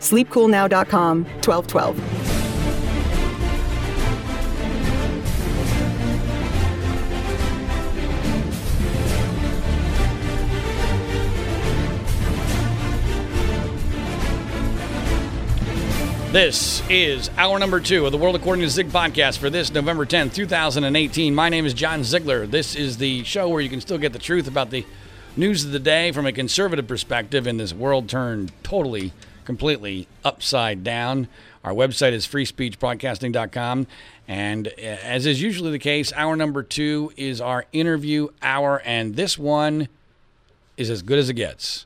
Sleepcoolnow.com 1212. This is hour number two of the World According to Zig podcast for this November 10th, 2018. My name is John Ziegler. This is the show where you can still get the truth about the news of the day from a conservative perspective in this world turned totally completely upside down. Our website is freespeechbroadcasting.com. And uh, as is usually the case, hour number two is our interview hour. And this one is as good as it gets.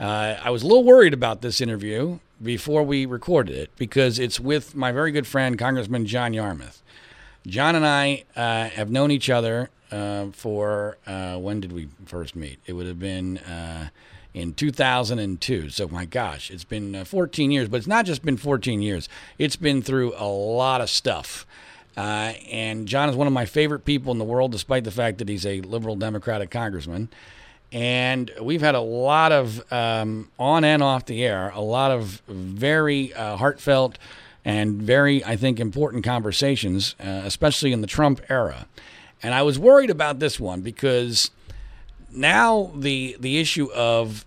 Uh, I was a little worried about this interview before we recorded it because it's with my very good friend, Congressman John Yarmuth. John and I uh, have known each other uh, for uh, when did we first meet? It would have been uh, in 2002. So, my gosh, it's been uh, 14 years, but it's not just been 14 years, it's been through a lot of stuff. Uh, and John is one of my favorite people in the world, despite the fact that he's a liberal Democratic congressman. And we've had a lot of, um, on and off the air, a lot of very uh, heartfelt and very, I think, important conversations, uh, especially in the Trump era. And I was worried about this one because now the the issue of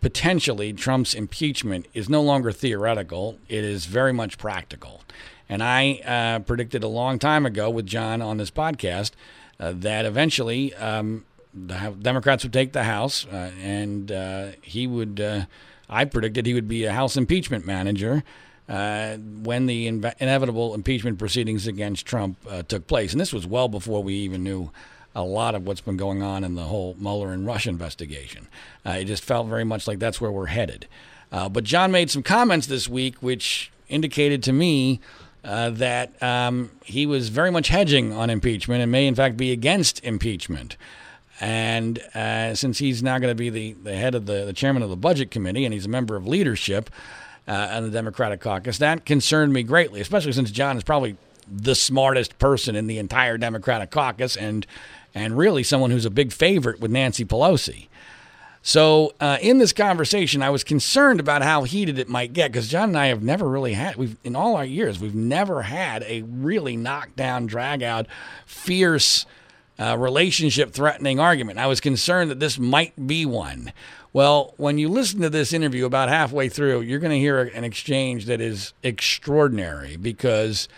potentially Trump's impeachment is no longer theoretical; it is very much practical. And I uh, predicted a long time ago with John on this podcast uh, that eventually um, the Democrats would take the House, uh, and uh, he would. Uh, I predicted he would be a House impeachment manager. Uh, when the inv- inevitable impeachment proceedings against Trump took place. And this was well before we even knew a lot of what's been going on in the whole Mueller and Russia investigation. Uh, it just felt very much like that's where we're headed. Uh, but John made some comments this week which indicated to me uh, that um, he was very much hedging on impeachment and may, in fact, be against impeachment. And uh, since he's now going to be the, the head of the, the chairman of the budget committee and he's a member of leadership uh, on the Democratic caucus, that concerned me greatly, especially since John is probably the smartest person in the entire Democratic caucus and and really someone who's a big favorite with Nancy Pelosi. So uh, in this conversation, I was concerned about how heated it might get because John and I have never really had we've in all our years we've never had a really knockdown, drag out, fierce, uh, relationship threatening argument. I was concerned that this might be one. Well, when you listen to this interview about halfway through, you're going to hear an exchange that is extraordinary because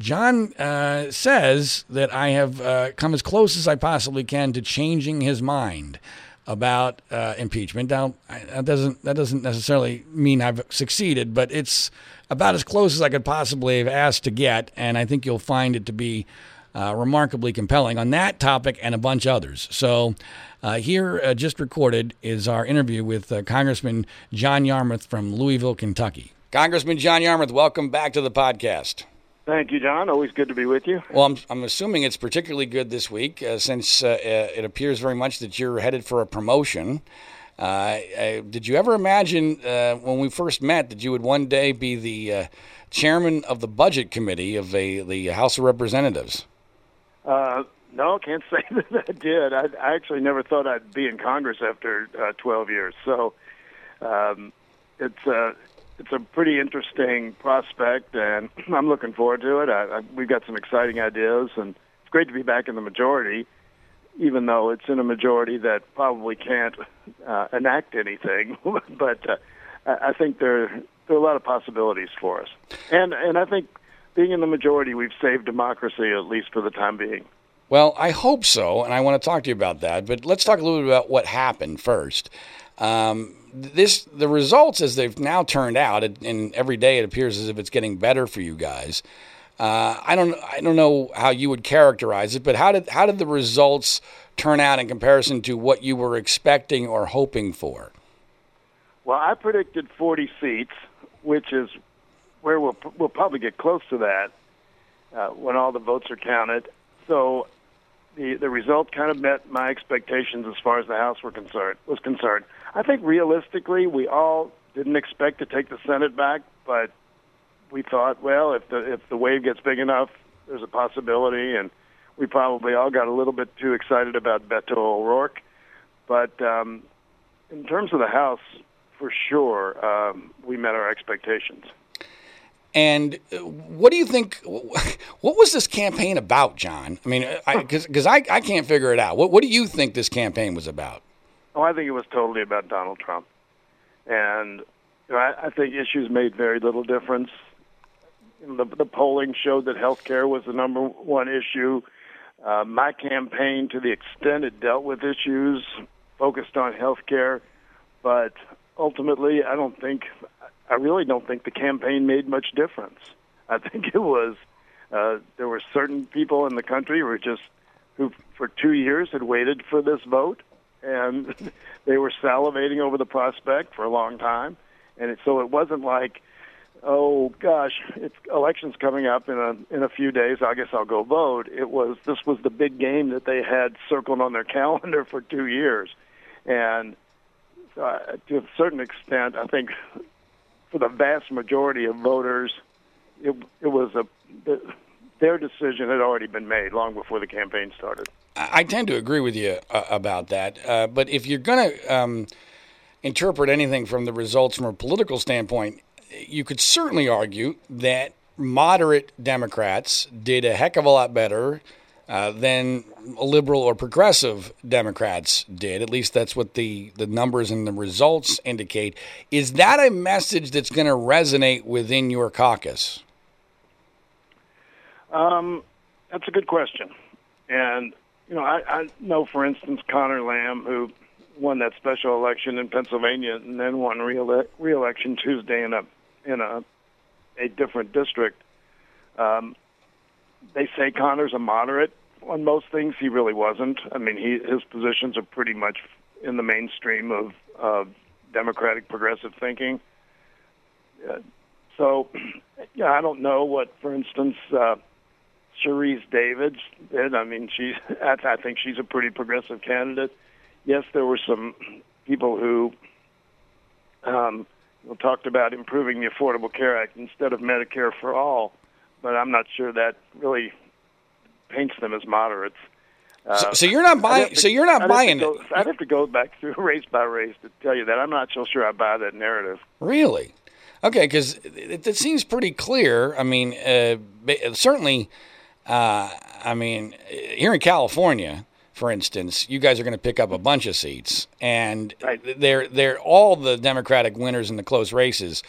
John uh, says that I have uh, come as close as I possibly can to changing his mind about uh, impeachment. Now, that doesn't that doesn't necessarily mean I've succeeded, but it's about as close as I could possibly have asked to get, and I think you'll find it to be uh, remarkably compelling on that topic and a bunch others. So. Uh, here, uh, just recorded, is our interview with Congressman John Yarmuth from Louisville, Kentucky. Congressman John Yarmuth, welcome back to the podcast. Thank you, John. Always good to be with you. Well, I'm, I'm assuming it's particularly good this week uh, since uh, uh, it appears very much that you're headed for a promotion. Uh, uh did you ever imagine uh, when we first met that you would one day be the chairman of the budget committee of a, the House of Representatives? no, can't say that I did. I, I, actually never thought I'd be in Congress after 12 years. So um, it's it's a pretty interesting prospect, and I'm looking forward to it. I, I, we've got some exciting ideas, and it's great to be back in the majority, even though it's in a majority that probably can't uh, enact anything. but uh, I, I think there there are a lot of possibilities for us, and and I think being in the majority, we've saved democracy at least for the time being. Well, I hope so, and I want to talk to you about that. But let's talk a little bit about what happened first. Um, this the results as they've now turned out, and every day it appears as if it's getting better for you guys. Uh, I don't I don't know how you would characterize it, but how did how did the results turn out in comparison to what you were expecting or hoping for? Well, I predicted 40 seats, which is where we'll we'll probably get close to that uh, when all the votes are counted. So the the result kind of met my expectations as far as the House were concerned was concerned. I think realistically, we all didn't expect to take the Senate back, but we thought, well, if the if the wave gets big enough, there's a possibility, and we probably all got a little bit too excited about Beto O'Rourke. But um, in terms of the House, for sure, um, we met our expectations. And uh, what do you think? What was this campaign about, John? I mean, because I, I, I can't figure it out. What, what do you think this campaign was about? Oh, I think it was totally about Donald Trump. And you know, I, I think issues made very little difference. The, the polling showed that health care was the number one issue. Uh, my campaign, to the extent it dealt with issues, focused on health care. But ultimately, I don't think I really don't think the campaign made much difference. I think it was uh, there were certain people in the country who were just who for two years had waited for this vote, and they were salivating over the prospect for a long time, and it, so it wasn't like, oh gosh, it's elections coming up in a in a few days. I guess I'll go vote. It was this was the big game that they had circled on their calendar for two years, and uh, to a certain extent, I think for the vast majority of voters, it, it was a their decision had already been made long before the campaign started. I tend to agree with you uh, about that. Uh, but if you're going to um, interpret anything from the results from a political standpoint, you could certainly argue that moderate Democrats did a heck of a lot better uh, than liberal or progressive Democrats did. At least that's what the, the numbers and the results indicate. Is that a message that's going to resonate within your caucus? Um, that's a good question. And, you know, I, I know, for instance, Connor Lamb, who won that special election in Pennsylvania and then won re-election Tuesday in a in a a different district. Um, they say Connor's a moderate on most things. He really wasn't. I mean, he his positions are pretty much in the mainstream of uh, democratic progressive thinking. Uh, so, yeah, I don't know what, for instance, uh, Sharice Davids did. I mean, she I, I think she's a pretty progressive candidate. Yes, there were some people who um, talked about improving the Affordable Care Act instead of Medicare for all, but I'm not sure that really paints them as moderates. Uh, so, so, you're not buying. To, so you're not I'd buying go, it. I'd have to go back through race by race to tell you that. I'm not so sure I buy that narrative. Really? Okay, because it, it, seems pretty clear. I mean, uh, certainly. Uh, I mean, here in California, for instance, you guys are going to pick up a bunch of seats, and right. they're they're all the Democratic winners in the close races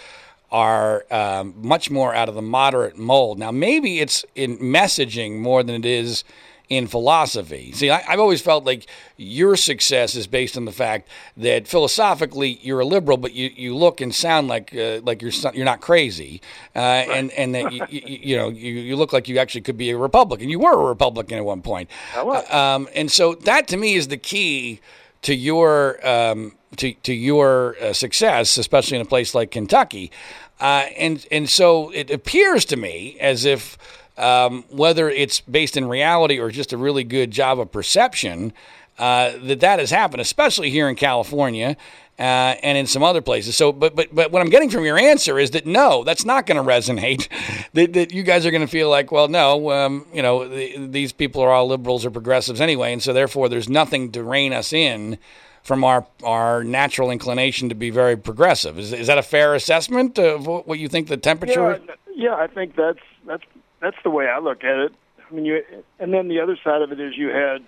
are um, much more out of the moderate mold. Now, maybe it's in messaging more than it is in philosophy. See, I, have always felt like your success is based on the fact that philosophically you're a liberal, but you, you look and sound like uh, like you're you're not crazy, uh, right. and and that you, you, you, know you, you look like you actually could be a Republican. You were a Republican at one point, I um, and so that to me is the key to your um, to to your uh, success, especially in a place like Kentucky. Uh, and and so it appears to me as if um, whether it's based in reality or just a really good job of perception, uh, that that has happened, especially here in California. Uh, and in some other places. So, but but but what I'm getting from your answer is that no, that's not going to resonate. that, that you guys are going to feel like, well, no, um, you know, the, these people are all liberals or progressives anyway, and so therefore there's nothing to rein us in from our our natural inclination to be very progressive. Is is that a fair assessment of what you think the temperature? Yeah, yeah, I think that's that's that's the way I look at it. I mean, you and then the other side of it is you had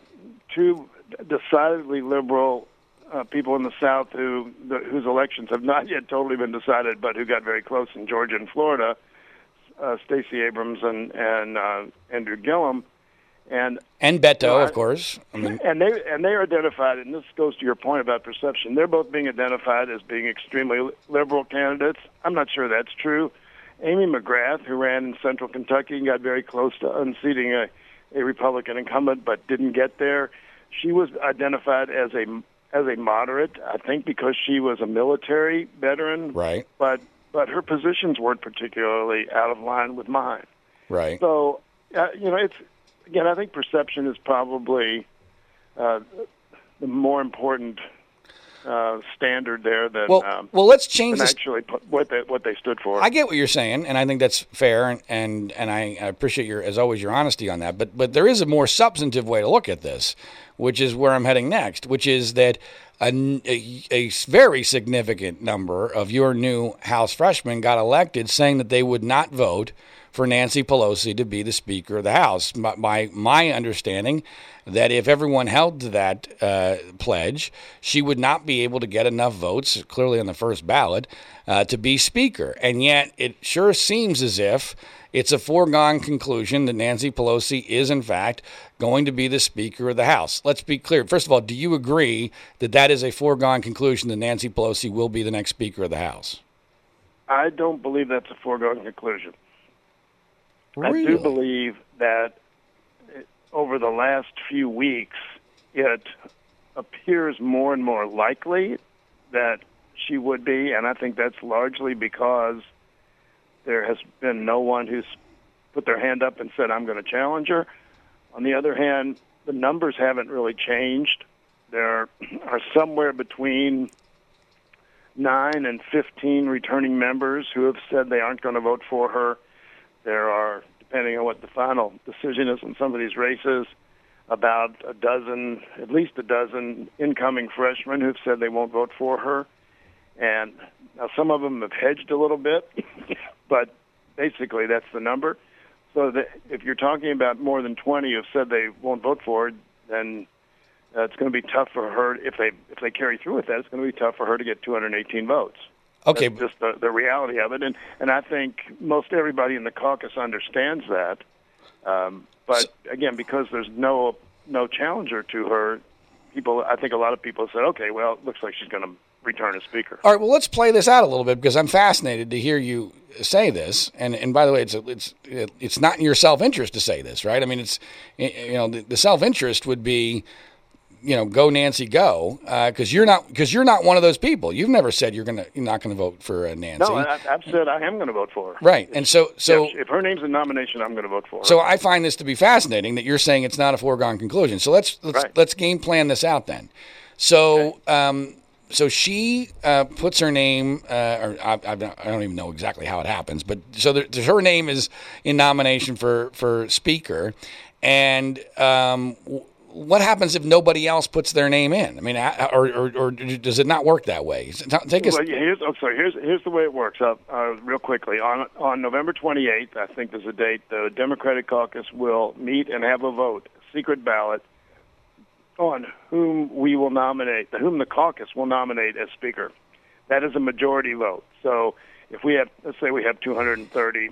two decidedly liberal uh, people in the South who the, whose elections have not yet totally been decided, but who got very close in Georgia and Florida, uh, Stacey Abrams and and uh, Andrew Gillum, and and Beto, of course. I mean, and they and they are identified, and this goes to your point about perception. They're both being identified as being extremely liberal candidates. I'm not sure that's true. Amy McGrath, who ran in Central Kentucky and got very close to unseating a, a Republican incumbent, but didn't get there, she was identified as a as a moderate. I think because she was a military veteran, right, but but her positions weren't particularly out of line with mine. right. So, uh, you know, it's again, I think perception is probably uh, the more important uh, standard there than Well, um, well, let's change this. actually what they what they stood for. I get what you're saying, and I think that's fair, and and, and I I appreciate your, as always, your honesty on that. But but there is a more substantive way to look at this, which is where I'm heading next, which is that a a very significant number of your new House freshmen got elected, saying that they would not vote for Nancy Pelosi to be the Speaker of the House. My my, my understanding that if everyone held to that uh, pledge, she would not be able to get enough votes, clearly on the first ballot, uh, to be Speaker. And yet, it sure seems as if it's a foregone conclusion that Nancy Pelosi is, in fact, going to be the Speaker of the House. Let's be clear. First of all, do you agree that that is a foregone conclusion that Nancy Pelosi will be the next Speaker of the House? I don't believe that's a foregone conclusion. I do believe that uh, over the last few weeks, it appears more and more likely that she would be, and I think that's largely because there has been no one who's put their hand up and said, I'm going to challenge her. On the other hand, the numbers haven't really changed. There are somewhere between 9 and 15 returning members who have said they aren't going to vote for her. There are, depending on what the final decision is in some of these races, about a dozen, at least a dozen incoming freshmen who've said they won't vote for her. And now some of them have hedged a little bit, but basically that's the number. So that if you're talking about more than 20 who've said they won't vote for her, then uh, it's going to be tough for her if they if they carry through with that. It's going to be tough for her to get 218 votes. Okay, That's just the, the reality of it, and and I think most everybody in the caucus understands that. Um, but again, because there's no no challenger to her, people I think a lot of people said, okay, well, it looks like she's going to return as speaker. All right, well, let's play this out a little bit because I'm fascinated to hear you say this. And and by the way, it's it's it's not in your self interest to say this, right? I mean, it's you know the, the self interest would be, you know, go Nancy, go, because you're not because you're not one of those people. You've never said you're gonna you're not gonna vote for uh, Nancy, No, I, I've said I am going to vote for her. right? And so so. if, if her name's in nomination, I'm going to vote for her. So I find this to be fascinating that you're saying it's not a foregone conclusion. So let's let's Right. let's game plan this out then. So um, so she uh, puts her name, uh, or I, I, don't, I don't even know exactly how it happens, but so there, her name is in nomination for for speaker, and um, what happens if nobody else puts their name in? I mean, or or, or does it not work that way? Take us. Well, here's oh, sorry. Here's here's the way it works. Uh, uh, real quickly on on November 28th, I think there's a date. The Democratic Caucus will meet and have a vote, secret ballot, on whom we will nominate, whom the caucus will nominate as speaker. That is a majority vote. So if we have, let's say we have 230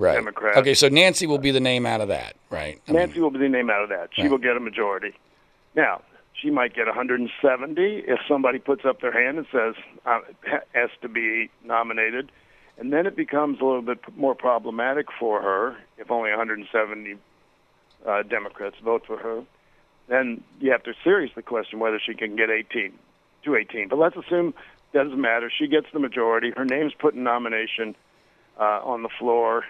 right. Democrats. Okay, so Nancy will be the name out of that, right? I mean, Nancy will be the name out of that. She Right. will get a majority. Now, she might get 170 if somebody puts up their hand and says uh, has to be nominated, and then it becomes a little bit more problematic for her if only 170 uh, Democrats vote for her. Then you have to seriously question whether she can get 18 to 18. But let's assume doesn't matter. She gets the majority. Her name's put in nomination uh, on the floor,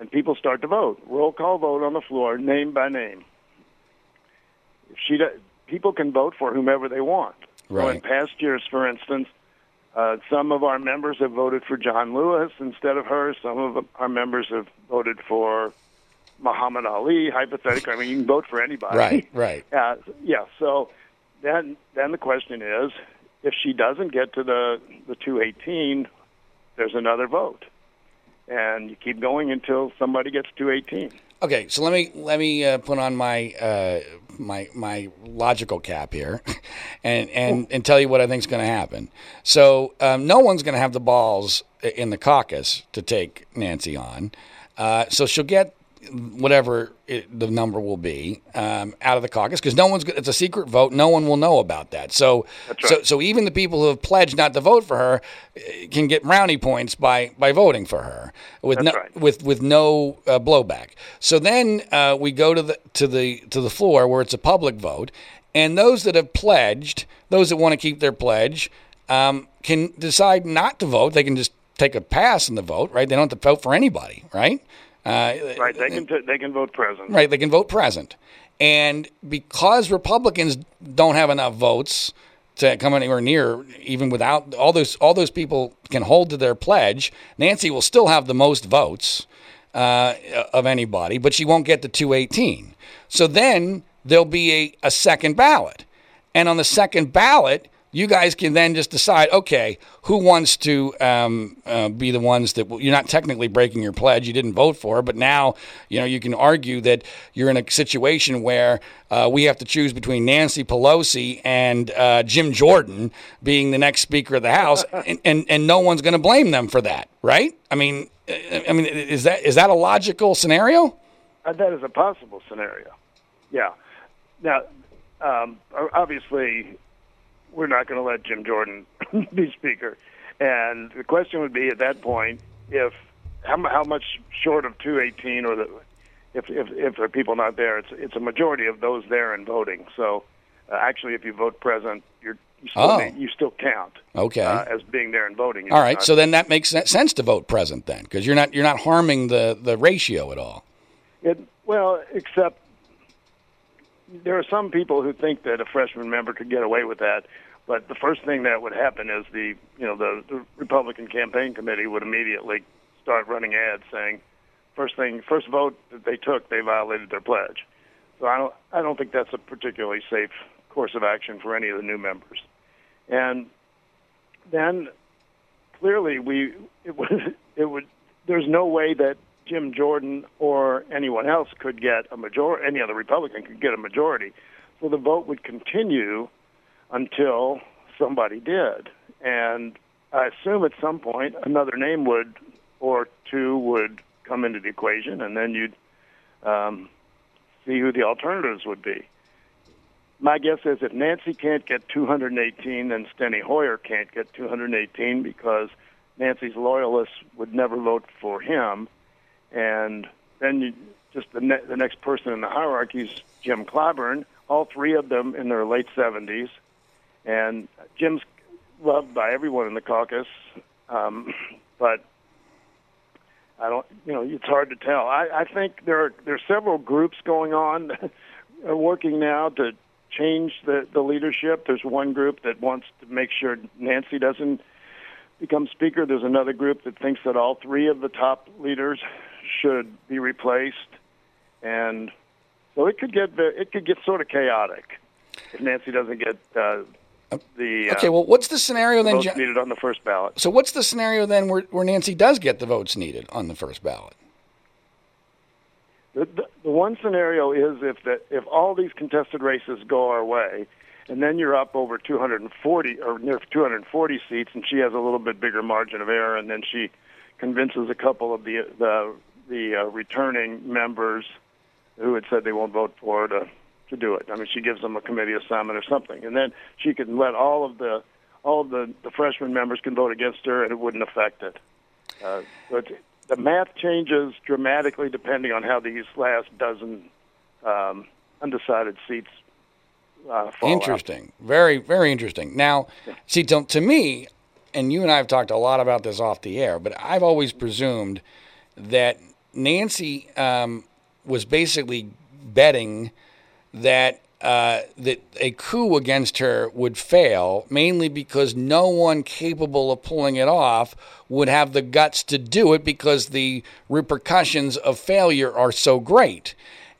and people start to vote. Roll call vote on the floor, name by name. If she, do, people can vote for whomever they want. So in Right. past years, for instance, uh, some of our members have voted for John Lewis instead of her. Some of our members have voted for Muhammad Ali. Hypothetically, I mean, you can vote for anybody. Right, right. Uh, yeah. So then, then the question is, if she doesn't get to the the 218, there's another vote, and you keep going until somebody gets to 18. Okay, so let me let me uh, put on my uh, my my logical cap here, and and and tell you what I think is going to happen. So um, no one's going to have the balls in the caucus to take Nancy on. Uh, so she'll get whatever it, the number will be um, out of the caucus because no one's it's a secret vote. No one will know about that. So right. so so even the people who have pledged not to vote for her eh, can get brownie points by by voting for her with That's no right. with with no uh, blowback. So then uh, we go to the to the to the floor where it's a public vote and those that have pledged those that want to keep their pledge um, can decide not to vote. They can just take a pass in the vote right? They don't have to vote for anybody right uh, Right, they can t- they can vote present. Right, they can vote present. And because Republicans don't have enough votes to come anywhere near, even without all those all those people can hold to their pledge, Nancy will still have the most votes uh, of anybody, but she won't get the 218. So then there'll be a, a second ballot. And on the second ballot, you guys can then just decide okay who wants to um, uh, be the ones that you're not technically breaking your pledge you didn't vote for but now you know you can argue that you're in a situation where uh, we have to choose between nancy pelosi and uh, jim jordan being the next speaker of the house and, and, and no one's going to blame them for that right i mean i mean is that is that a logical scenario Uh, that is a possible scenario. Yeah. Now, um, obviously, we're not going to let Jim Jordan be speaker, and the question would be at that point if how, how much short of 218 or the if if if there are people not there, it's it's a majority of those there and voting. So uh, actually, if you vote present, you're you still Oh. you still count Okay. uh, as being there and voting. all right Not- so then that makes sense to vote present then because you're not you're not harming the the ratio at all It, well, except there are some people who think that a freshman member could get away with that. But the first thing that would happen is the you know the, the Republican campaign committee would immediately start running ads saying, first thing, first vote that they took, they violated their pledge. So I don't I don't think that's a particularly safe course of action for any of the new members. And then clearly we it would it would there's no way that Jim Jordan or anyone else could get a majority any other Republican could get a majority. So the vote would continue until somebody did. And I assume at some point another name would or two would come into the equation and then you'd um, see who the alternatives would be. My guess is if Nancy can't get 218, then Steny Hoyer can't get 218 because Nancy's loyalists would never vote for him, and then you, just the, ne- the next person in the hierarchy is Jim Clyburn. All three of them in their late 70s, and Jim's loved by everyone in the caucus, um, but I don't, you know, it's hard to tell. I, I think there are there are several groups going on, uh, working now to change the the leadership. There's one group that wants to make sure Nancy doesn't become speaker. There's another group that thinks that all three of the top leaders should be replaced, and so it could get it could get sort of chaotic if Nancy doesn't get uh, the uh, okay well what's the scenario then votes John? needed on the first ballot. So what's the scenario then where, where Nancy does get the votes needed on the first ballot? The, the, the one scenario is if the, if all these contested races go our way, and then you're up over 240 or near 240 seats, and she has a little bit bigger margin of error, and then she convinces a couple of the the the uh, returning members who had said they won't vote for her to to do it. I mean, she gives them a committee assignment or something, and then she can let all of the all of the the freshman members can vote against her, and it wouldn't affect it. Uh, the math changes dramatically depending on how these last dozen um, undecided seats uh, fall out. Interesting. Very, very interesting. Now, see, to, to me, and you and I have talked a lot about this off the air, but I've always presumed that Nancy um, was basically betting that uh, that a coup against her would fail, mainly because no one capable of pulling it off would have the guts to do it because the repercussions of failure are so great.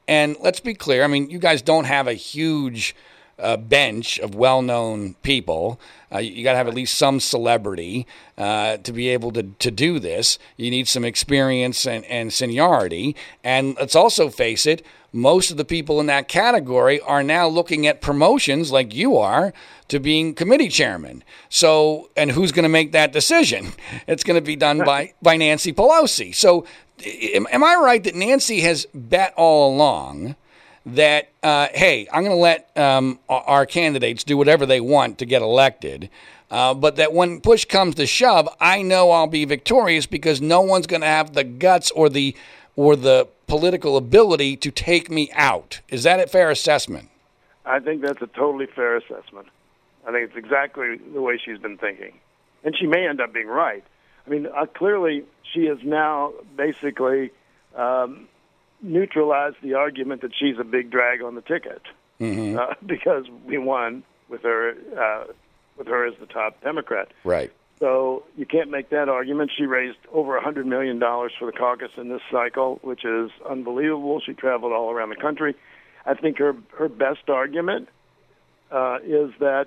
And let's be clear, I mean, you guys don't have a huge uh, bench of well-known people. Uh, you got to have at least some celebrity uh, to be able to, to do this. You need some experience and, and seniority. And let's also face it, most of the people in that category are now looking at promotions like you are to being committee chairman. So, and who's going to make that decision? It's going to be done by, by Nancy Pelosi. So, am, am I right that Nancy has bet all along that, uh, hey, I'm going to let um, our candidates do whatever they want to get elected. Uh, but that when push comes to shove, I know I'll be victorious because no one's going to have the guts or the or the political ability to take me out. Is that a fair assessment? I think that's a totally fair assessment. I think it's exactly the way she's been thinking, and she may end up being right. I mean, uh, clearly she is now basically um, neutralized the argument that she's a big drag on the ticket mm-hmm. uh, because we won with her uh, with her as the top Democrat. Right. So you can't make that argument. She raised over a hundred million dollars for the caucus in this cycle, which is unbelievable. She traveled all around the country. I think her her best argument uh, is that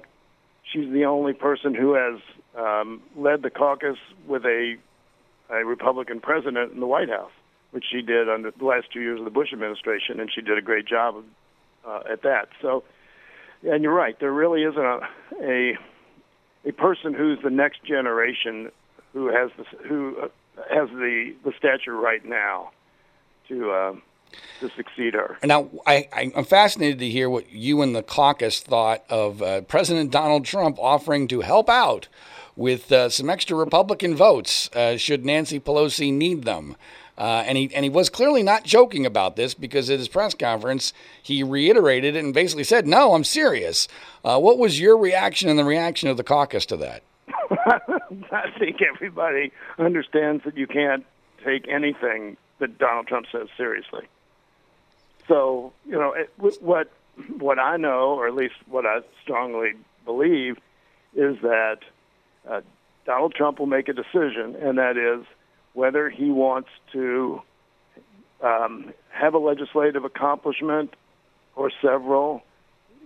she's the only person who has um, led the caucus with a a Republican president in the White House which she did under the last two years of the Bush administration, and she did a great job uh, at that. So, and you're right, there really isn't a, a a person who's the next generation who has the who uh, has the the stature right now to uh, to succeed her. Now, I, I'm fascinated to hear what you and the caucus thought of uh, President Donald Trump offering to help out with uh, some extra Republican votes uh, should Nancy Pelosi need them. Uh, and he and he was clearly not joking about this because at his press conference he reiterated it and basically said, "No, I'm serious." Uh, what was your reaction and the reaction of the caucus to that? I think everybody understands that you can't take anything that Donald Trump says seriously. So you know it, what what I know, or at least what I strongly believe, is that uh, Donald Trump will make a decision, and that is whether he wants to um, have a legislative accomplishment or several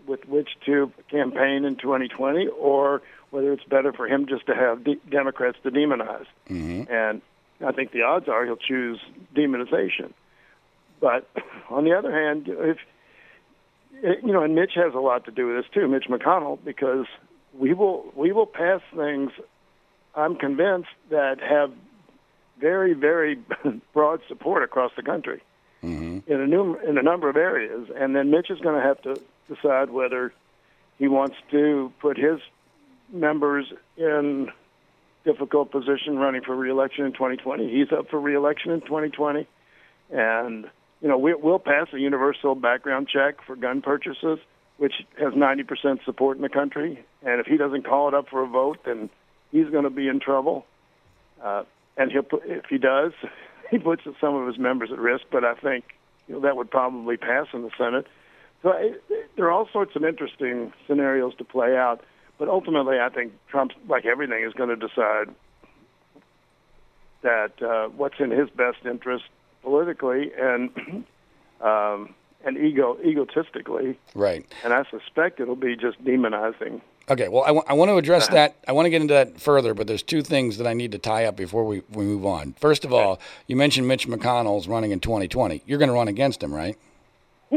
with which to campaign in 2020, or whether it's better for him just to have de- Democrats to demonize. Mm-hmm. And I think the odds are he'll choose demonization. But on the other hand, if you know, and Mitch has a lot to do with this too, Mitch McConnell, because we will we will pass things. I'm convinced that have very, very broad support across the country mm-hmm. in a num- in a number of areas. And then Mitch is going to have to decide whether he wants to put his members in difficult position running for reelection in 2020. He's up for reelection in 2020, and you know we, we'll pass a universal background check for gun purchases, which has 90% support in the country. And if he doesn't call it up for a vote, then he's going to be in trouble. Uh, and he'll put, if he does, he puts some of his members at risk. But I think you know that would probably pass in the Senate. So it, it, there are all sorts of interesting scenarios to play out. But ultimately, I think Trump, like everything, is going to decide that uh, what's in his best interest politically and um, and ego egotistically. Right. And I suspect it'll be just demonizing Okay, well, I, w- I want to address that. I want to get into that further, but there's two things that I need to tie up before we, we move on. First of all, you mentioned Mitch McConnell's running in 2020. You're going to run against him, right?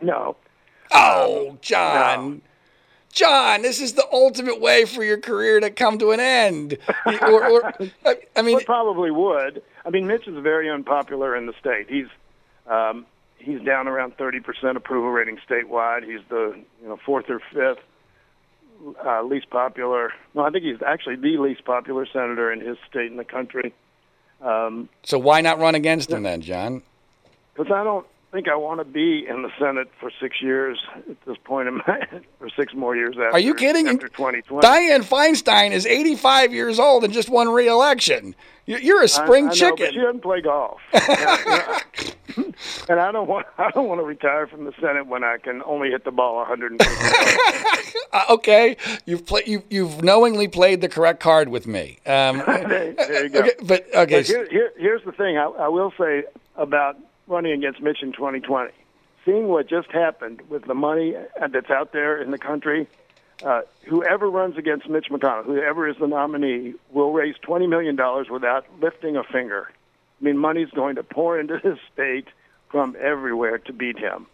no. Oh, John. No. John, this is the ultimate way for your career to come to an end. or, or, I, mean, well, probably would. I mean, Mitch is very unpopular in the state. He's um, he's down around 30% approval rating statewide. He's the you know fourth or fifth uh, least popular. No, I think he's actually the least popular senator in his state in the country. Um, so why not run against him then, John? Because I don't think I want to be in the Senate for six years at this point in my for six more years after. Are you kidding? After 2020, Dianne Feinstein is 85 years old and just won re-election. You're a spring I, I chicken. Know, she doesn't play golf. and I don't want I don't want to retire from the Senate when I can only hit the ball 150. uh, okay, you've play, you, you've knowingly played the correct card with me. Um, there, there, you go. Okay, but okay, but here, here, here's the thing. I, I will say about running against Mitch in 2020. seeing what just happened with the money that's out there in the country, uh, whoever runs against Mitch McConnell, whoever is the nominee, will raise $20 million without lifting a finger. I mean, money's going to pour into this state from everywhere to beat him.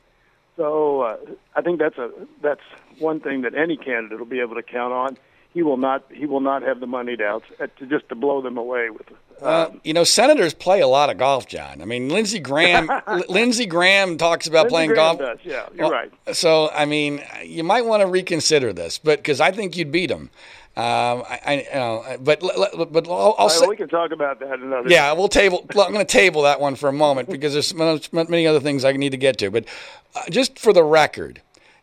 So uh, I think that's a that's one thing that any candidate will be able to count on he will not he will not have the money to, out, to just to blow them away with. Um, uh, you know, senators play a lot of golf, John. I mean, Lindsey Graham Lindsey Graham talks about Lindsey playing Graham golf. Does, yeah, you're well, right. So I mean, you might want to reconsider this, but because I think you'd beat him. Um, I, I you know, but but I'll, I'll say, we can talk about that another. Yeah, we'll table. I'm going to table that one for a moment because there's many other things I need to get to. But uh, just for the record,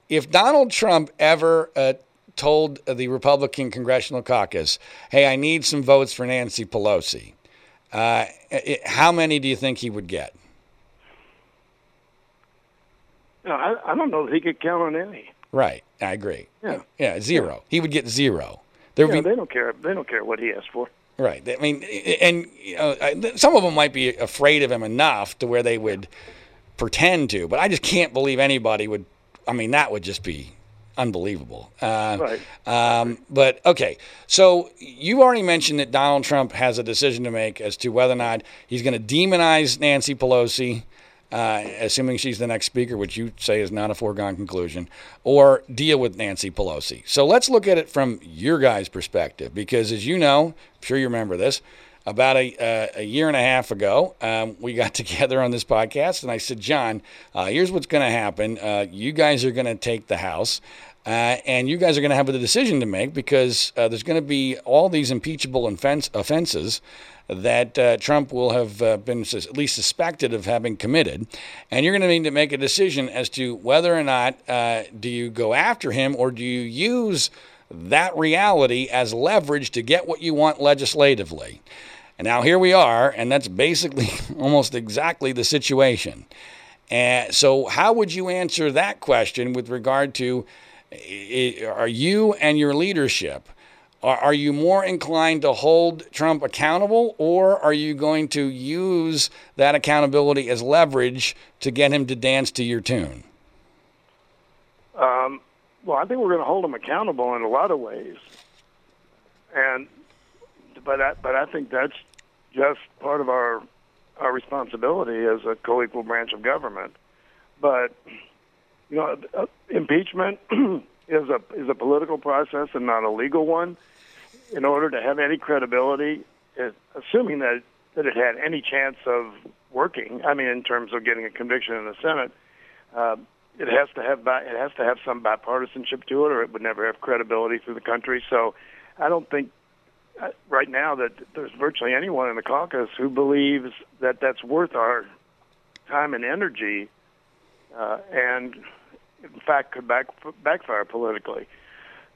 if Donald Trump ever uh, told the Republican Congressional Caucus, hey, I need some votes for Nancy Pelosi, uh, it, how many do you think he would get? No, I, I don't know that he could count on any. Right, I agree. Yeah, yeah, zero. He would get zero. There yeah, be, they don't care. They don't care what he asked for. Right. I mean, and you know, some of them might be afraid of him enough to where they would pretend to, but I just can't believe anybody would. I mean, that would just be unbelievable. Uh, right. Um, but okay, so you already mentioned that Donald Trump has a decision to make as to whether or not he's going to demonize Nancy Pelosi, uh, assuming she's the next speaker, which you say is not a foregone conclusion, or deal with Nancy Pelosi. So let's look at it from your guys' perspective, because as you know, I'm sure you remember this about a, uh, a year and a half ago, um, we got together on this podcast, and I said, John, uh, here's what's going to happen. Uh, you guys are going to take the House. Uh, and you guys are going to have a decision to make because uh, there's going to be all these impeachable offense, offenses that uh, Trump will have been at least suspected of having committed, and you're going to need to make a decision as to whether or not do you go after him or do you use that reality as leverage to get what you want legislatively. And now here we are, and that's basically almost exactly the situation. And so, how would you answer that question with regard to eh, eh, are you and your leadership? Are you more inclined to hold Trump accountable, or are you going to use that accountability as leverage to get him to dance to your tune? Um, well, I think we're going to hold them accountable in a lot of ways, and but I, but I think that's just part of our our responsibility as a co-equal branch of government. But you know, uh, impeachment is a is a political process and not a legal one. In order to have any credibility, it, assuming that that it had any chance of working, I mean, in terms of getting a conviction in the Senate, uh, it has to have it has to have some bipartisanship to it, or it would never have credibility through the country. So, I don't think uh, right now that there's virtually anyone in the caucus who believes that that's worth our time and energy, uh, and in fact could back, backfire politically.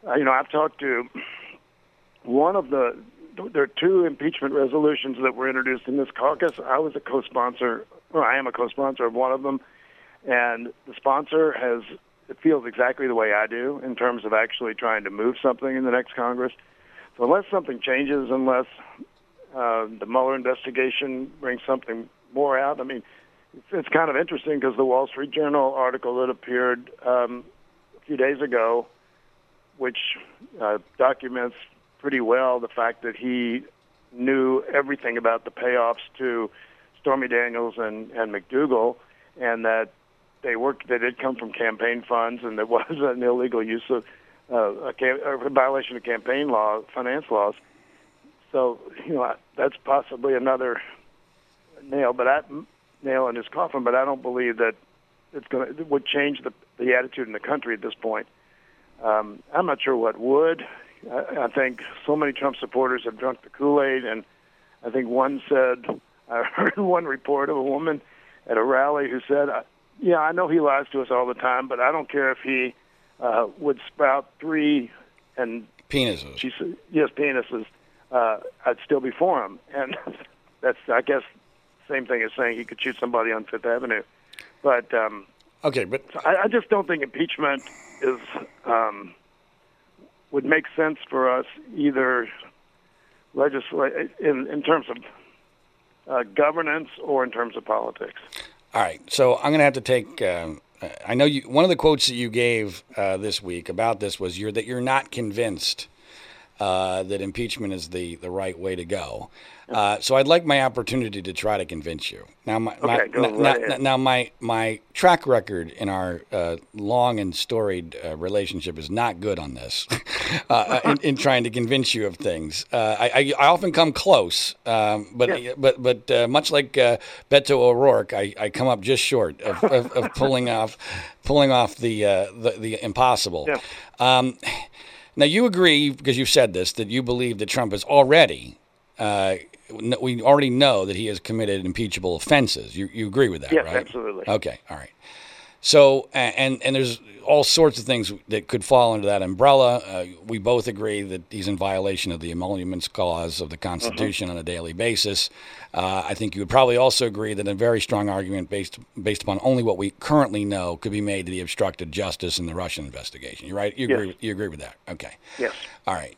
Uh, you know, I've talked to one of the. There are two impeachment resolutions that were introduced in this caucus. I was a co-sponsor, or I am a co-sponsor of one of them, and the sponsor has it feels exactly the way I do in terms of actually trying to move something in the next Congress. So unless something changes, unless uh, the Mueller investigation brings something more out, I mean, it's, it's kind of interesting because the Wall Street Journal article that appeared um, a few days ago, which uh, documents pretty well the fact that he knew everything about the payoffs to Stormy Daniels and, and McDougal, and that they worked. They did come from campaign funds, and there was an illegal use of uh, a, cam- a violation of campaign law, finance laws. So you know that's possibly another nail, but I, nail in his coffin. But I don't believe that it's going to would change the the attitude in the country at this point. Um, I'm not sure what would. I, I think so many Trump supporters have drunk the Kool Aid, and I think one said I heard one report of a woman at a rally who said, "Yeah, I know he lies to us all the time, but I don't care if he." uh, would sprout three and penises. She said, "Yes, penises." Uh, I'd still be for him, and that's I guess same thing as saying he could shoot somebody on Fifth Avenue. But um, okay, but I, I just don't think impeachment is um, would make sense for us either legislate in in terms of uh, governance or in terms of politics. All right, so I'm going to have to take um, I know you. One of the quotes that you gave uh, this week about this was you're that you're not convinced uh, that impeachment is the the right way to go. Uh, so I'd like my opportunity to try to convince you. Now, my, my Okay, go now, right now, now my my track record in our uh, long and storied uh, relationship is not good on this. uh, in, in trying to convince you of things, uh, I, I, I often come close, um, but but but uh, much like uh, Beto O'Rourke, I, I come up just short of, of, of pulling off pulling off the uh, the, the impossible. Yeah. Um, now you agree because you've said this that you believe that Trump is already, uh, we already know that he has committed impeachable offenses. You you agree with that, Yes, right? absolutely. Okay, all right. So and and there's all sorts of things that could fall under that umbrella. Uh, we both agree that he's in violation of the emoluments clause of the Constitution on a daily basis. Uh, I think you would probably also agree that a very strong argument based based upon only what we currently know could be made that he obstructed justice in the Russian investigation. You right? You agree? Yes. With, you agree with that? Okay. Yes. All right.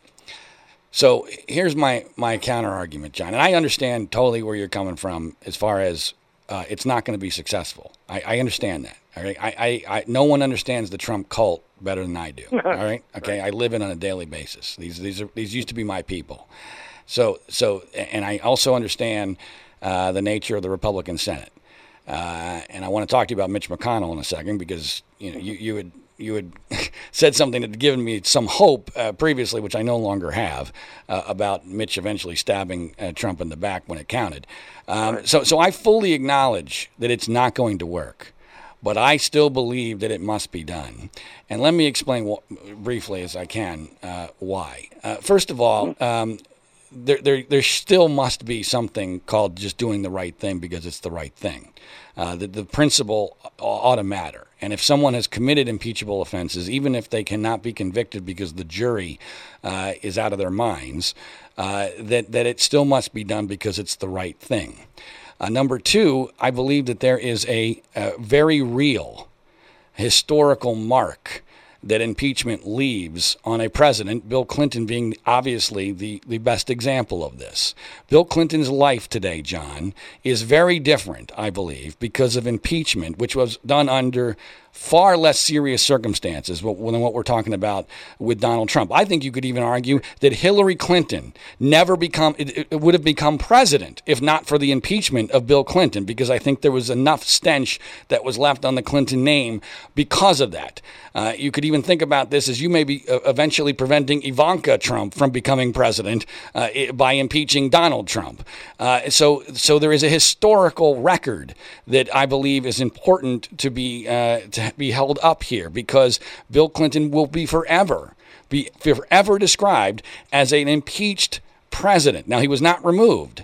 So here's my my counter argument, John, and I understand totally where you're coming from as far as uh, it's not going to be successful. I, I understand that. All right. I, I, I no one understands the Trump cult better than I do. All right. Okay. I live it on a daily basis. These these are these used to be my people. So so and I also understand uh, the nature of the Republican Senate. Uh, and I want to talk to you about Mitch McConnell in a second because you know you, you had you had said something that had given me some hope uh, previously, which I no longer have, uh, about Mitch eventually stabbing uh, Trump in the back when it counted. Um, So so I fully acknowledge that it's not going to work, but I still believe that it must be done. And let me explain wh- briefly as I can uh, why. Uh, first of all. Um, there, there, there still must be something called just doing the right thing because it's the right thing. Uh, the, the principle ought to matter. And if someone has committed impeachable offenses, even if they cannot be convicted because the jury uh, is out of their minds, uh, that, that it still must be done because it's the right thing. Uh, number two, I believe that there is a, a very real historical mark that impeachment leaves on a president, Bill Clinton being obviously the, the best example of this. Bill Clinton's life today, John, is very different, I believe, because of impeachment, which was done under far less serious circumstances than what we're talking about with Donald Trump. I think you could even argue that Hillary Clinton never become it, it would have become president if not for the impeachment of Bill Clinton because I think there was enough stench that was left on the Clinton name because of that. Uh, you could even think about this as you may be uh, eventually preventing Ivanka Trump from becoming president uh, by impeaching Donald Trump. Uh, so, so there is a historical record that I believe is important to be uh, to be held up here because Bill Clinton will be forever be forever described as an impeached president. Now he was not removed.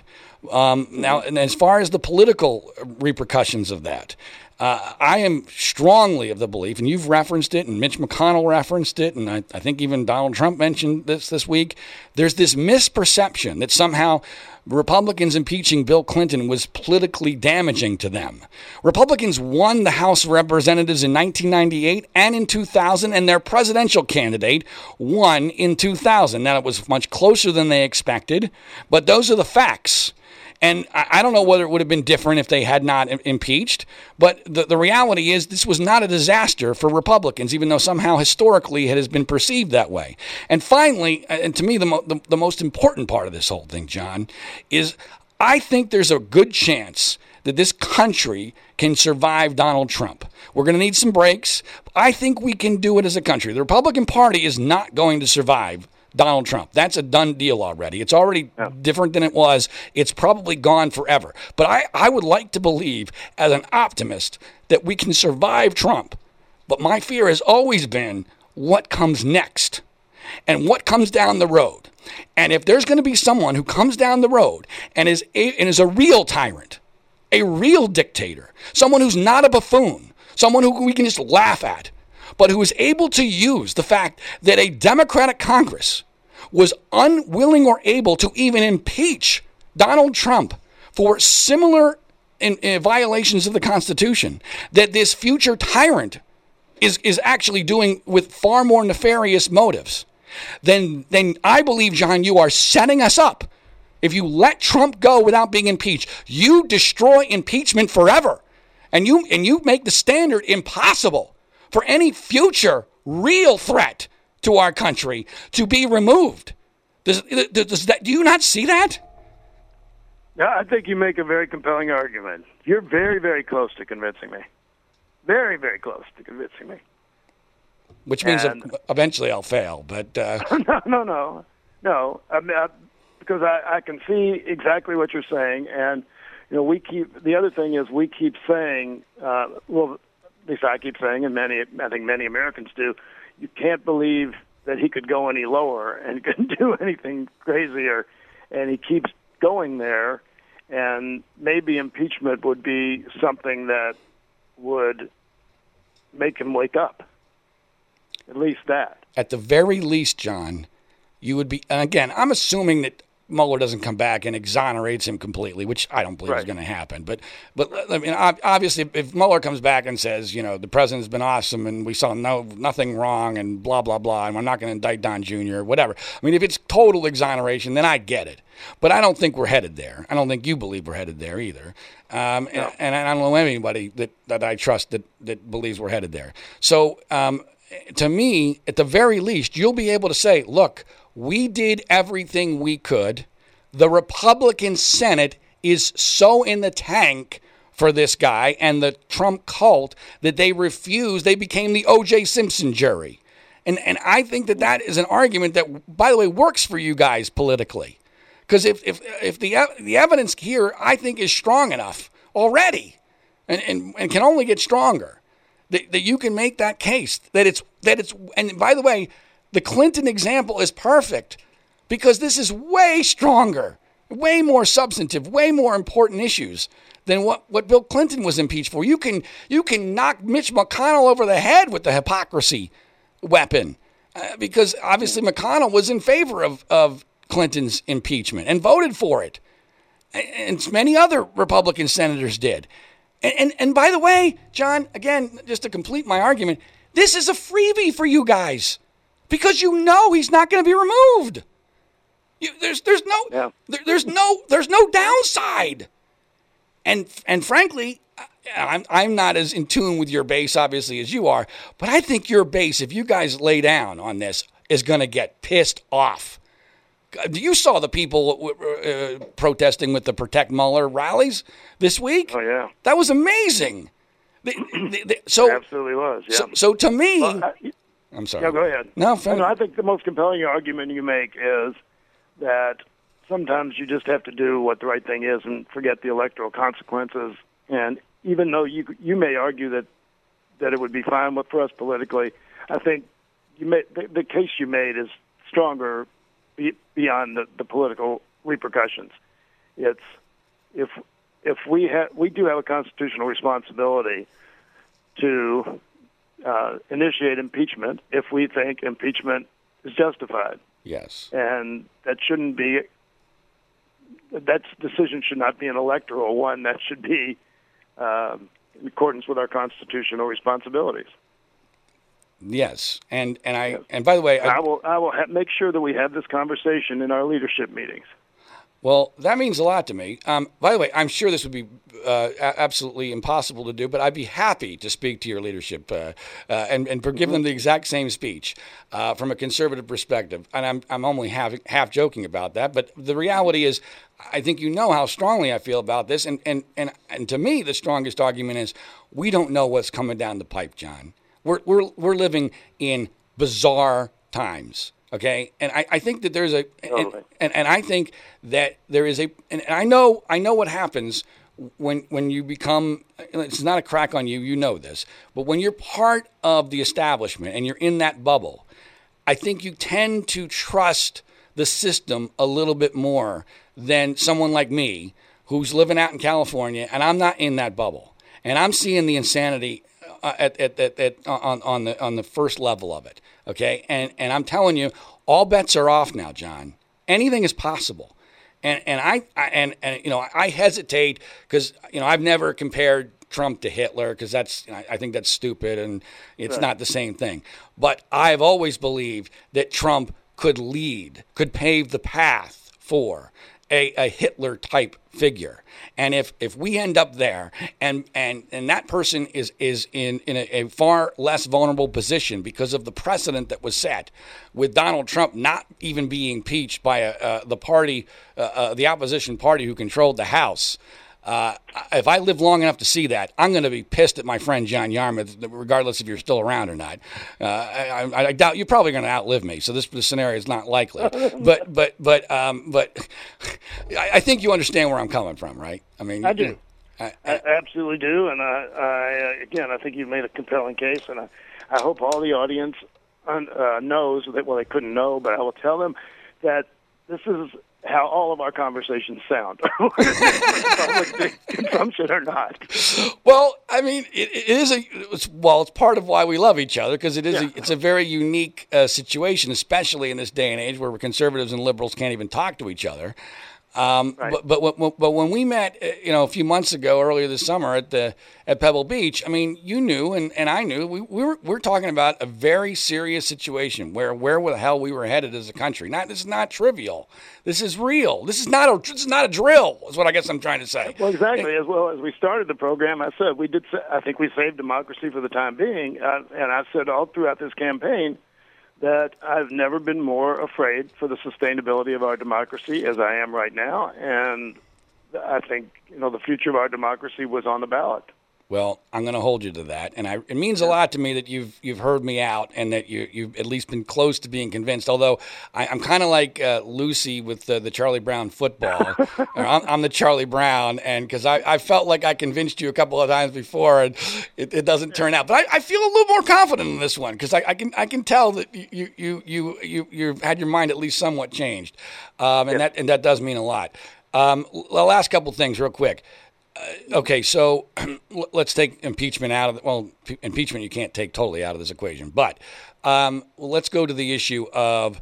Um, now, and as far as the political repercussions of that, uh, I am strongly of the belief, and you've referenced it, and Mitch McConnell referenced it, and I, I think even Donald Trump mentioned this this week. There's this misperception that somehow Republicans impeaching Bill Clinton was politically damaging to them. Republicans won the House of Representatives in 1998 and in 2000, and their presidential candidate won in 2000. Now, it was much closer than they expected, but those are the facts. And I don't know whether it would have been different if they had not impeached, but the, the reality is this was not a disaster for Republicans, even though somehow historically it has been perceived that way. And finally, and to me, the, mo- the, the most important part of this whole thing, John, is I think there's a good chance that this country can survive Donald Trump. We're going to need some breaks. I think we can do it as a country. The Republican Party is not going to survive Donald Trump. That's a done deal already. It's already different than it was. It's probably gone forever. But I, I would like to believe, as an optimist, that we can survive Trump. But my fear has always been what comes next and what comes down the road. And if there's going to be someone who comes down the road and is a, and is a real tyrant, a real dictator, someone who's not a buffoon, someone who we can just laugh at, but who is able to use the fact that a Democratic Congress was unwilling or able to even impeach Donald Trump for similar in, in violations of the Constitution, that this future tyrant is, is actually doing with far more nefarious motives, then, then I believe, John, you are setting us up. If you let Trump go without being impeached, you destroy impeachment forever. and you and you make the standard impossible for any future real threat to our country to be removed. Does, does that, do you not see that? Yeah, I think you make a very compelling argument. You're very, very close to convincing me. Very, very close to convincing me. Which means and, eventually I'll fail, but uh... no, no, no, no. I mean, I, because I, I can see exactly what you're saying, and you know, we keep. The other thing is we keep saying, uh, well, at least I keep saying, and many, I think many Americans do, you can't believe that he could go any lower and couldn't do anything crazier, and he keeps going there, and maybe impeachment would be something that would make him wake up. At least that. At the very least, John, you would be. Again, I'm assuming that Mueller doesn't come back and exonerates him completely, which I don't believe right. is going to happen. But, but I mean, obviously, if Mueller comes back and says, you know, the president's been awesome and we saw no nothing wrong and blah blah blah, and we're not going to indict Don Jr. or whatever. I mean, if it's total exoneration, then I get it. But I don't think we're headed there. I don't think you believe we're headed there either. Um, no. and, and, I don't know anybody that, that I trust that, that believes we're headed there. So um, to me, at the very least, you'll be able to say, look we did everything we could. The Republican Senate is so in the tank for this guy and the Trump cult that they refused. They became the O.J. Simpson jury. And, and I think that that is an argument that, by the way, works for you guys politically. Because if, if, if the, the evidence here, I think, is strong enough already and, and, and can only get stronger, that, that you can make that case that it's, that it's, and by the way, the Clinton example is perfect because this is way stronger, way more substantive, way more important issues than what, what Bill Clinton was impeached for. You can you can knock Mitch McConnell over the head with the hypocrisy weapon uh, because obviously McConnell was in favor of, of Clinton's impeachment and voted for it. And many other Republican senators did. And, and, and by the way, John, again, just to complete my argument, this is a freebie for you guys because you know he's not going to be removed. You, there's there's no yeah. there, there's no there's no downside. And and frankly, I'm I'm not as in tune with your base obviously as you are, but I think your base, if you guys lay down on this, is going to get pissed off. You saw the people uh, protesting with the Protect Mueller rallies this week. Oh yeah, that was amazing. so absolutely was. Yeah. So, so to me, well, I, I'm sorry. Yeah, go ahead. No, no, I think the most compelling argument you make is that sometimes you just have to do what the right thing is and forget the electoral consequences. And even though you you may argue that that it would be fine for us politically, I think you may, the, the case you made is stronger beyond the, the political repercussions. It's if if we have we do have a constitutional responsibility to uh, initiate impeachment if we think impeachment is justified. Yes. And that shouldn't be, that decision should not be an electoral one. That should be um, in accordance with our constitutional responsibilities. Yes, and and I and by the way, I, I will I will ha- make sure that we have this conversation in our leadership meetings. Well, that means a lot to me. Um, by the way, I'm sure this would be uh, absolutely impossible to do, but I'd be happy to speak to your leadership uh, uh, and, and give them the exact same speech uh, from a conservative perspective. And I'm, I'm only half, half joking about that, but the reality is, I think you know how strongly I feel about this. And, and, and, and to me, the strongest argument is we don't know what's coming down the pipe, John. We're, we're, we're living in bizarre times. Okay, and I, I think that there's a totally. and, and, and I think that there is a and I know I know what happens when when you become it's not a crack on you you know this but when you're part of the establishment and you're in that bubble i think you tend to trust the system a little bit more than someone like me who's living out in california and i'm not in that bubble. And i'm seeing the insanity uh, at, at, at, at, on, on the on the first level of it Okay. And, and I'm telling you, all bets are off now, John. Anything is possible. And, and I, I and, and, you know, I hesitate because, you know, I've never compared Trump to Hitler because that's, I think that's stupid and it's right. not the same thing. But I've always believed that Trump could lead, could pave the path for a, a Hitler type figure. And if, if we end up there and, and, and that person is, is in, in a, a far less vulnerable position because of the precedent that was set with Donald Trump not even being impeached by a, uh, the party, uh, uh, the opposition party who controlled the House, uh, if I live long enough to see that, I'm going to be pissed at my friend John Yarmuth, regardless if you're still around or not. Uh, I, I, I, doubt you're probably going to outlive me, so this, this, scenario is not likely. but but but um, but I, I, think you understand where I'm coming from, right? I mean, I do. I, absolutely do, and I, I again, I think you've made a compelling case, and I, I hope all the audience uh, knows that. Well, they couldn't know, but I will tell them that this is how all of our conversations sound, consumption or not. Well, I mean, it, it is a it's, well, it's part of why we love each other because it is yeah. a, it's a very unique uh, situation, especially in this day and age where conservatives and liberals can't even talk to each other. Um, right. But but but when we met, uh, you know, a few months ago, earlier this summer at the at Pebble Beach, I mean, you knew and, and I knew we, we were we're talking about a very serious situation where where the hell we were headed as a country. Not this is not trivial. This is real. This is not a this is not a drill. Is what I guess I'm trying to say. Well, exactly. As well as we started the program, I said we did. I think we saved democracy for the time being, uh, and I said all throughout this campaign that I've never been more afraid for the sustainability of our democracy as I am right now, and I think you know the future of our democracy was on the ballot. Well, I'm going to hold you to that, and I, it means a lot to me that you've you've heard me out and that you you've at least been close to being convinced. Although I, am kind of like uh, Lucy with the, the Charlie Brown football. I'm, I'm, the Charlie Brown, and because I, I felt like I convinced you a couple of times before, and it, it doesn't turn out. But I, I, feel a little more confident in this one because I, I, can I can tell that you you you you you've had your mind at least somewhat changed, um, and yeah. that and that does mean a lot. Um, the last couple things, real quick. Uh, okay, so let's take impeachment out of the, well, impeachment you can't take totally out of this equation, but um, let's go to the issue of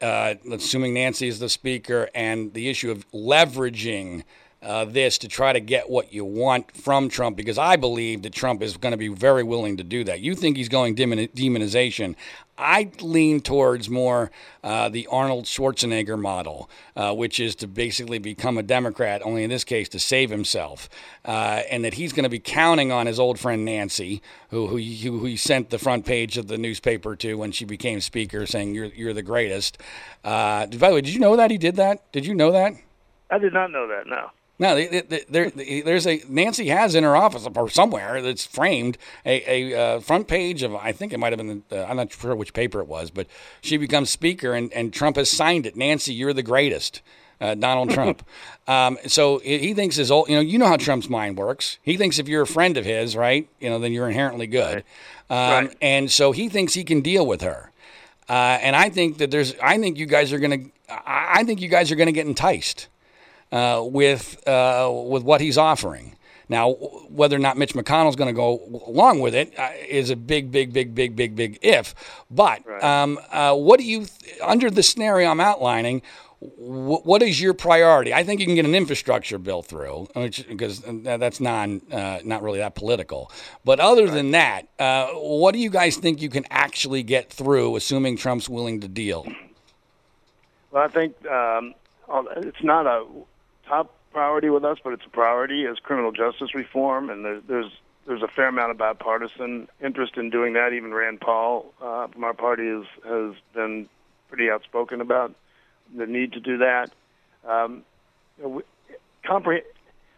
uh, assuming Nancy is the speaker and the issue of leveraging uh, this to try to get what you want from Trump because I believe that Trump is going to be very willing to do that. You think he's going demonization. I lean towards more uh, the Arnold Schwarzenegger model, uh, which is to basically become a Democrat, only in this case to save himself, uh, and that he's going to be counting on his old friend Nancy, who, who, who he sent the front page of the newspaper to when she became speaker, saying you're you're the greatest. Uh, by the way, did you know that he did that? Did you know that? I did not know that. No. No, there, there's a Nancy has in her office or somewhere that's framed a, a uh, front page of I think it might have been the, uh, I'm not sure which paper it was, but she becomes speaker and, and Trump has signed it. Nancy, you're the greatest. Uh, Donald Trump. um, so he thinks his old, you know, you know how Trump's mind works. He thinks if you're a friend of his, right, you know, then you're inherently good. Right. Um, right. And so he thinks he can deal with her. Uh, and I think that there's, I think you guys are going to, I think you guys are going to get enticed uh, with uh, with what he's offering. Now, whether or not Mitch McConnell is going to go along with it uh, is a big, big, big, big, big, big if. But right. um, uh, what do you, th- under the scenario I'm outlining, what is your priority? I think you can get an infrastructure bill through, which, because that's non, uh, not really that political. But other right. than that, uh, what do you guys think you can actually get through, assuming Trump's willing to deal? Well, I think um, it's not a top priority with us, but it's a priority is criminal justice reform, and there's there's, there's a fair amount of bipartisan interest in doing that. Even Rand Paul uh, from our party has has been pretty outspoken about the need to do that. Um, you know, we.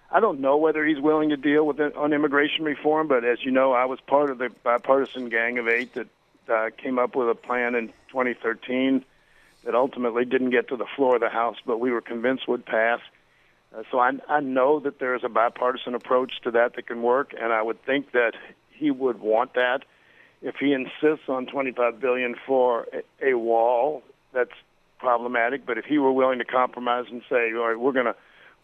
I don't know whether he's willing to deal with it on immigration reform, but as you know, I was part of the bipartisan gang of eight that uh, came up with a plan in 2013 that ultimately didn't get to the floor of the House, but we were convinced would pass. Uh, so I, I know that there is a bipartisan approach to that that can work, and I would think that he would want that. If he insists on 25 billion for a, wall, that's problematic. But if he were willing to compromise and say, "All right, we're going to,"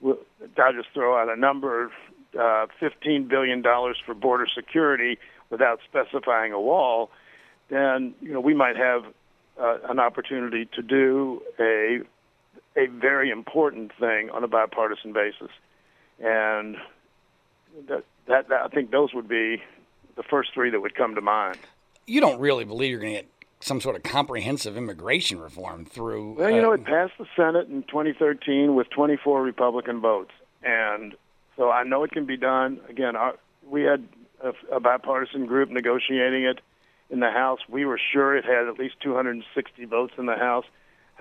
we'll, I'll just throw out a number, of uh, 15 billion dollars for border security without specifying a wall, then you know we might have uh, an opportunity to do a a very important thing on a bipartisan basis, and that, that, that I think those would be the first three that would come to mind. You don't really believe you're going to get some sort of comprehensive immigration reform through. Well, you know, uh, it passed the Senate in 2013 with 24 Republican votes, and so I know it can be done. Again, our, we had a, a bipartisan group negotiating it in the House. We were sure it had at least 260 votes in the House.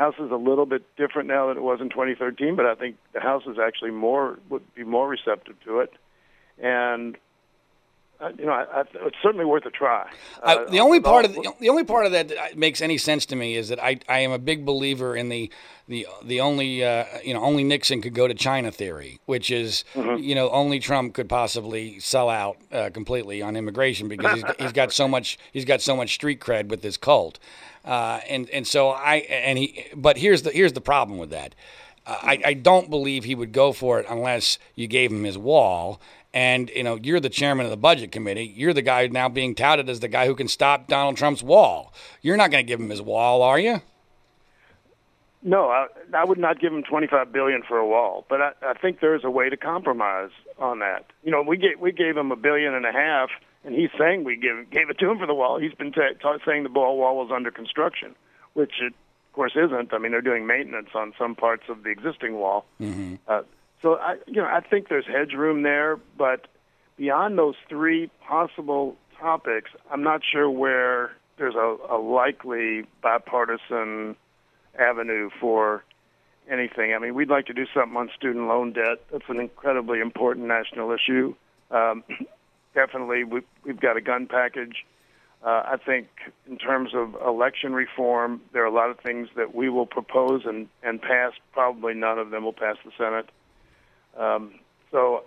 House is a little bit different now than it was in 2013, but I think the House is actually more would be more receptive to it, and you know, I, I, it's certainly worth a try. Uh, the only part of the, the, only part of that that makes any sense to me is that I, I am a big believer in the the the only uh, you know only Nixon could go to China theory, which is mm-hmm. you know only Trump could possibly sell out uh, completely on immigration because he's, he's got so much he's got so much street cred with this cult. Uh, and and so I and he, but here's the here's the problem with that. Uh, I, I don't believe he would go for it unless you gave him his wall. And you know, you're the chairman of the budget committee. You're the guy now being touted as the guy who can stop Donald Trump's wall. You're not going to give him his wall, are you? No, I, I would not give him 25 billion for a wall, but I, I think there is a way to compromise on that. You know, we gave we gave him a billion and a half and he's saying we give gave it to him for the wall. He's been saying the ball wall was under construction, which it of course isn't. I mean, they're doing maintenance on some parts of the existing wall. Mm-hmm. Uh, so I, you know, I think there's hedge room there, but beyond those three possible topics, I'm not sure where there's a, a likely bipartisan avenue for anything. I mean, we'd like to do something on student loan debt. That's an incredibly important national issue. Um, definitely we, we've got a gun package. Uh, I think in terms of election reform, there are a lot of things that we will propose and, and pass. Probably none of them will pass the Senate. Um, so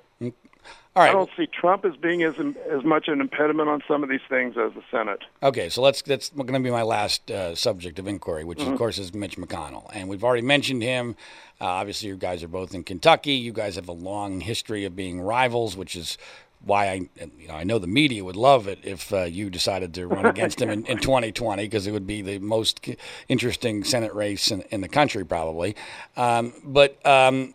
all right. I don't see Trump as being as as much an impediment on some of these things as the Senate. Okay, so let's that's going to be my last uh, subject of inquiry, which mm-hmm. of course is Mitch McConnell, and we've already mentioned him. Uh, obviously, you guys are both in Kentucky. You guys have a long history of being rivals, which is why I you know I know the media would love it if uh, you decided to run against him in, in 2020 because it would be the most interesting Senate race in, in the country probably. Um, but um,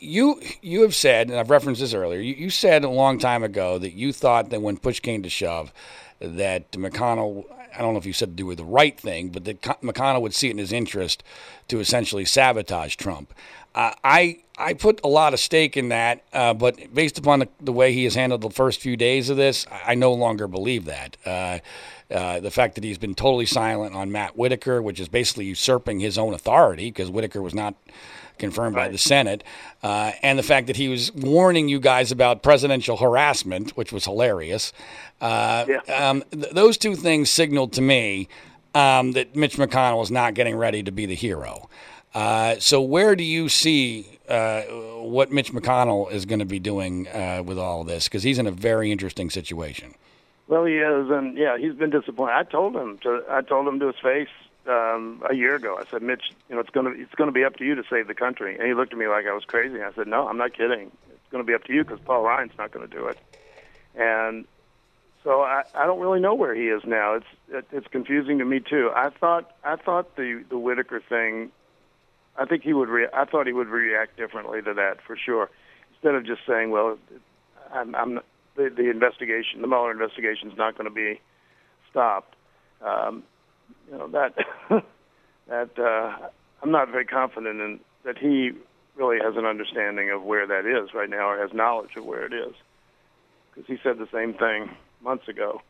you you have said, and I've referenced this earlier. You, you said a long time ago that you thought that when push came to shove, that McConnell I don't know if you said to do with the right thing, but that McConnell would see it in his interest to essentially sabotage Trump. Uh, I I put a lot of stake in that, uh, but based upon the, the, way he has handled the first few days of this, I, no longer believe that. Uh, uh the fact that he's been totally silent on Matt Whitaker, which is basically usurping his own authority, because Whitaker was not confirmed right. by the Senate, uh, and the fact that he was warning you guys about presidential harassment, which was hilarious. Uh, yeah. um, th- those two things signaled to me um, that Mitch McConnell is not getting ready to be the hero. Uh, so, where do you see uh, what Mitch McConnell is going to be doing uh, with all this? Because he's in a very interesting situation. Well, he is, and yeah, he's been disappointed. I told him to. I told him to his face um, a year ago. I said, Mitch, you know, it's going to it's going to be up to you to save the country. And he looked at me like I was crazy. I said, No, I'm not kidding. It's going to be up to you because Paul Ryan's not going to do it. And so I, I don't really know where he is now. It's it, it's confusing to me too. I thought I thought the the Whitaker thing I think he would. Re- I thought he would react differently to that for sure. Instead of just saying, "Well, I'm, I'm the, the investigation, the Mueller investigation is not going to be stopped." Um, you know that that uh, I'm not very confident in that he really has an understanding of where that is right now, or has knowledge of where it is, because he said the same thing months ago.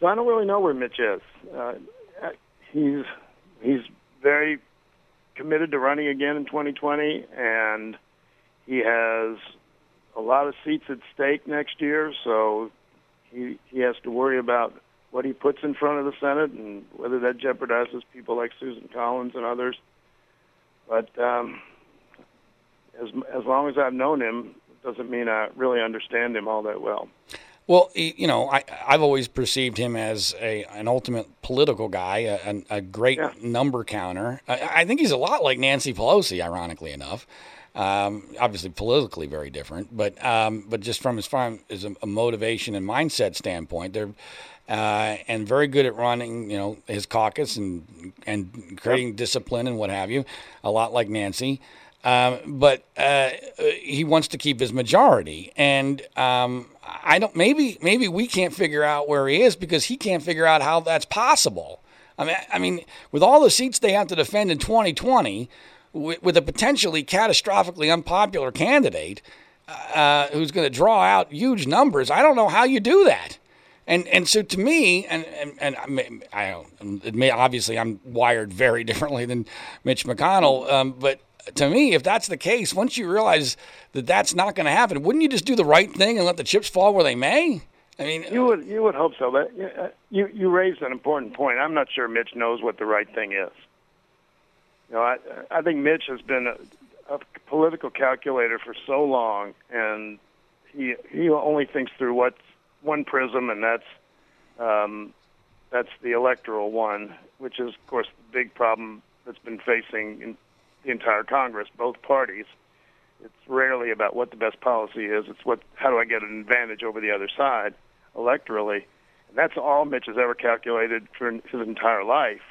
So I don't really know where Mitch is. Uh, he's he's very committed to running again in 2020, and he has a lot of seats at stake next year. So he he has to worry about what he puts in front of the Senate and whether that jeopardizes people like Susan Collins and others. But um, as as long as I've known him, it doesn't mean I really understand him all that well. Well, you know, I, I've always perceived him as a an ultimate political guy, a, a great yeah. number counter. I, I, think he's a lot like Nancy Pelosi, ironically enough. Um, obviously, politically very different, but um, but just from as far as a, a, motivation and mindset standpoint, they're uh, and very good at running, you know, his caucus and and creating yep. discipline and what have you. A lot like Nancy. Um, but uh, he wants to keep his majority, and um, I don't. Maybe maybe we can't figure out where he is because he can't figure out how that's possible. I mean, I mean, with all the seats they have to defend in 2020, with, with a potentially catastrophically unpopular candidate uh, who's going to draw out huge numbers, I don't know how you do that. And and so to me, and and, and I, don't, it may, obviously I'm wired very differently than Mitch McConnell, um, but to me, if that's the case, once you realize that that's not going to happen, wouldn't you just do the right thing and let the chips fall where they may? I mean, you would you would hope so. But uh, you you raised an important point. I'm not sure Mitch knows what the right thing is. You know, I I think Mitch has been a, a political calculator for so long, and he he only thinks through what's one prism, and that's um, that's the electoral one, which is of course the big problem that's been facing in the entire Congress, both parties. It's rarely about what the best policy is. It's what how do I get an advantage over the other side electorally. And that's all Mitch has ever calculated for his entire life.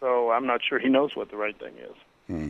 So I'm not sure he knows what the right thing is. Hmm.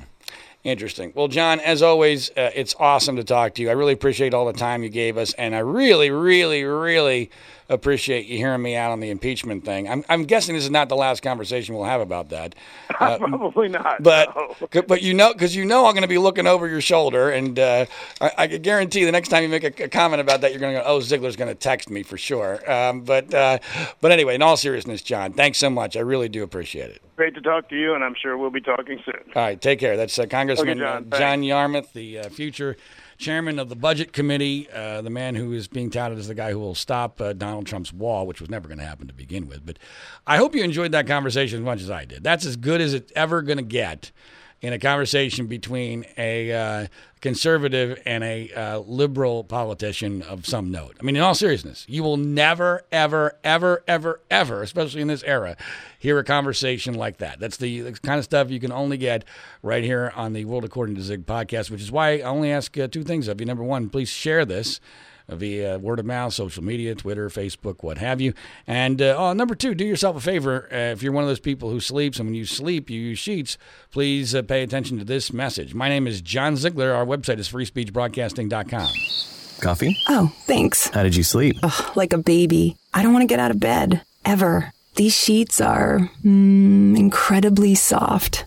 Interesting. Well, John, as always, uh, it's awesome to talk to you. I really appreciate all the time you gave us, and I really, really, really appreciate you hearing me out on the impeachment thing. I'm, I'm guessing this is not the last conversation we'll have about that. Uh, Probably not. But no. but you know because you know I'm going to be looking over your shoulder, and uh, I, I can guarantee the next time you make a, a comment about that, you're going to go, "Oh, Ziegler's going to text me for sure." Um, but uh, but anyway, in all seriousness, John, thanks so much. I really do appreciate it. Great to talk to you, and I'm sure we'll be talking soon. All right, take care. That's uh, Congressman okay, John, uh, John Yarmuth, the uh, future chairman of the Budget Committee, uh, the man who is being touted as the guy who will stop uh, Donald Trump's wall, which was never going to happen to begin with. But I hope you enjoyed that conversation as much as I did. That's as good as it's ever going to get in a conversation between a uh, conservative and a uh, liberal politician of some note. I mean, in all seriousness, you will never, ever, ever, ever, ever, especially in this era, hear a conversation like that. That's the, kind of stuff you can only get right here on the World According to Zig podcast, which is why I only ask uh, two things of you. Number one, please share this via word of mouth, social media, Twitter, Facebook, what have you. And uh, oh, number two, do yourself a favor. Uh, if you're one of those people who sleeps, and when you sleep, you use sheets, please uh, pay attention to this message. My name is John Ziegler. Our website is freespeechbroadcasting.com. Coffee? Oh, thanks. How did you sleep? Ugh, like a baby. I don't want to get out of bed. Ever. These sheets are mm, incredibly soft.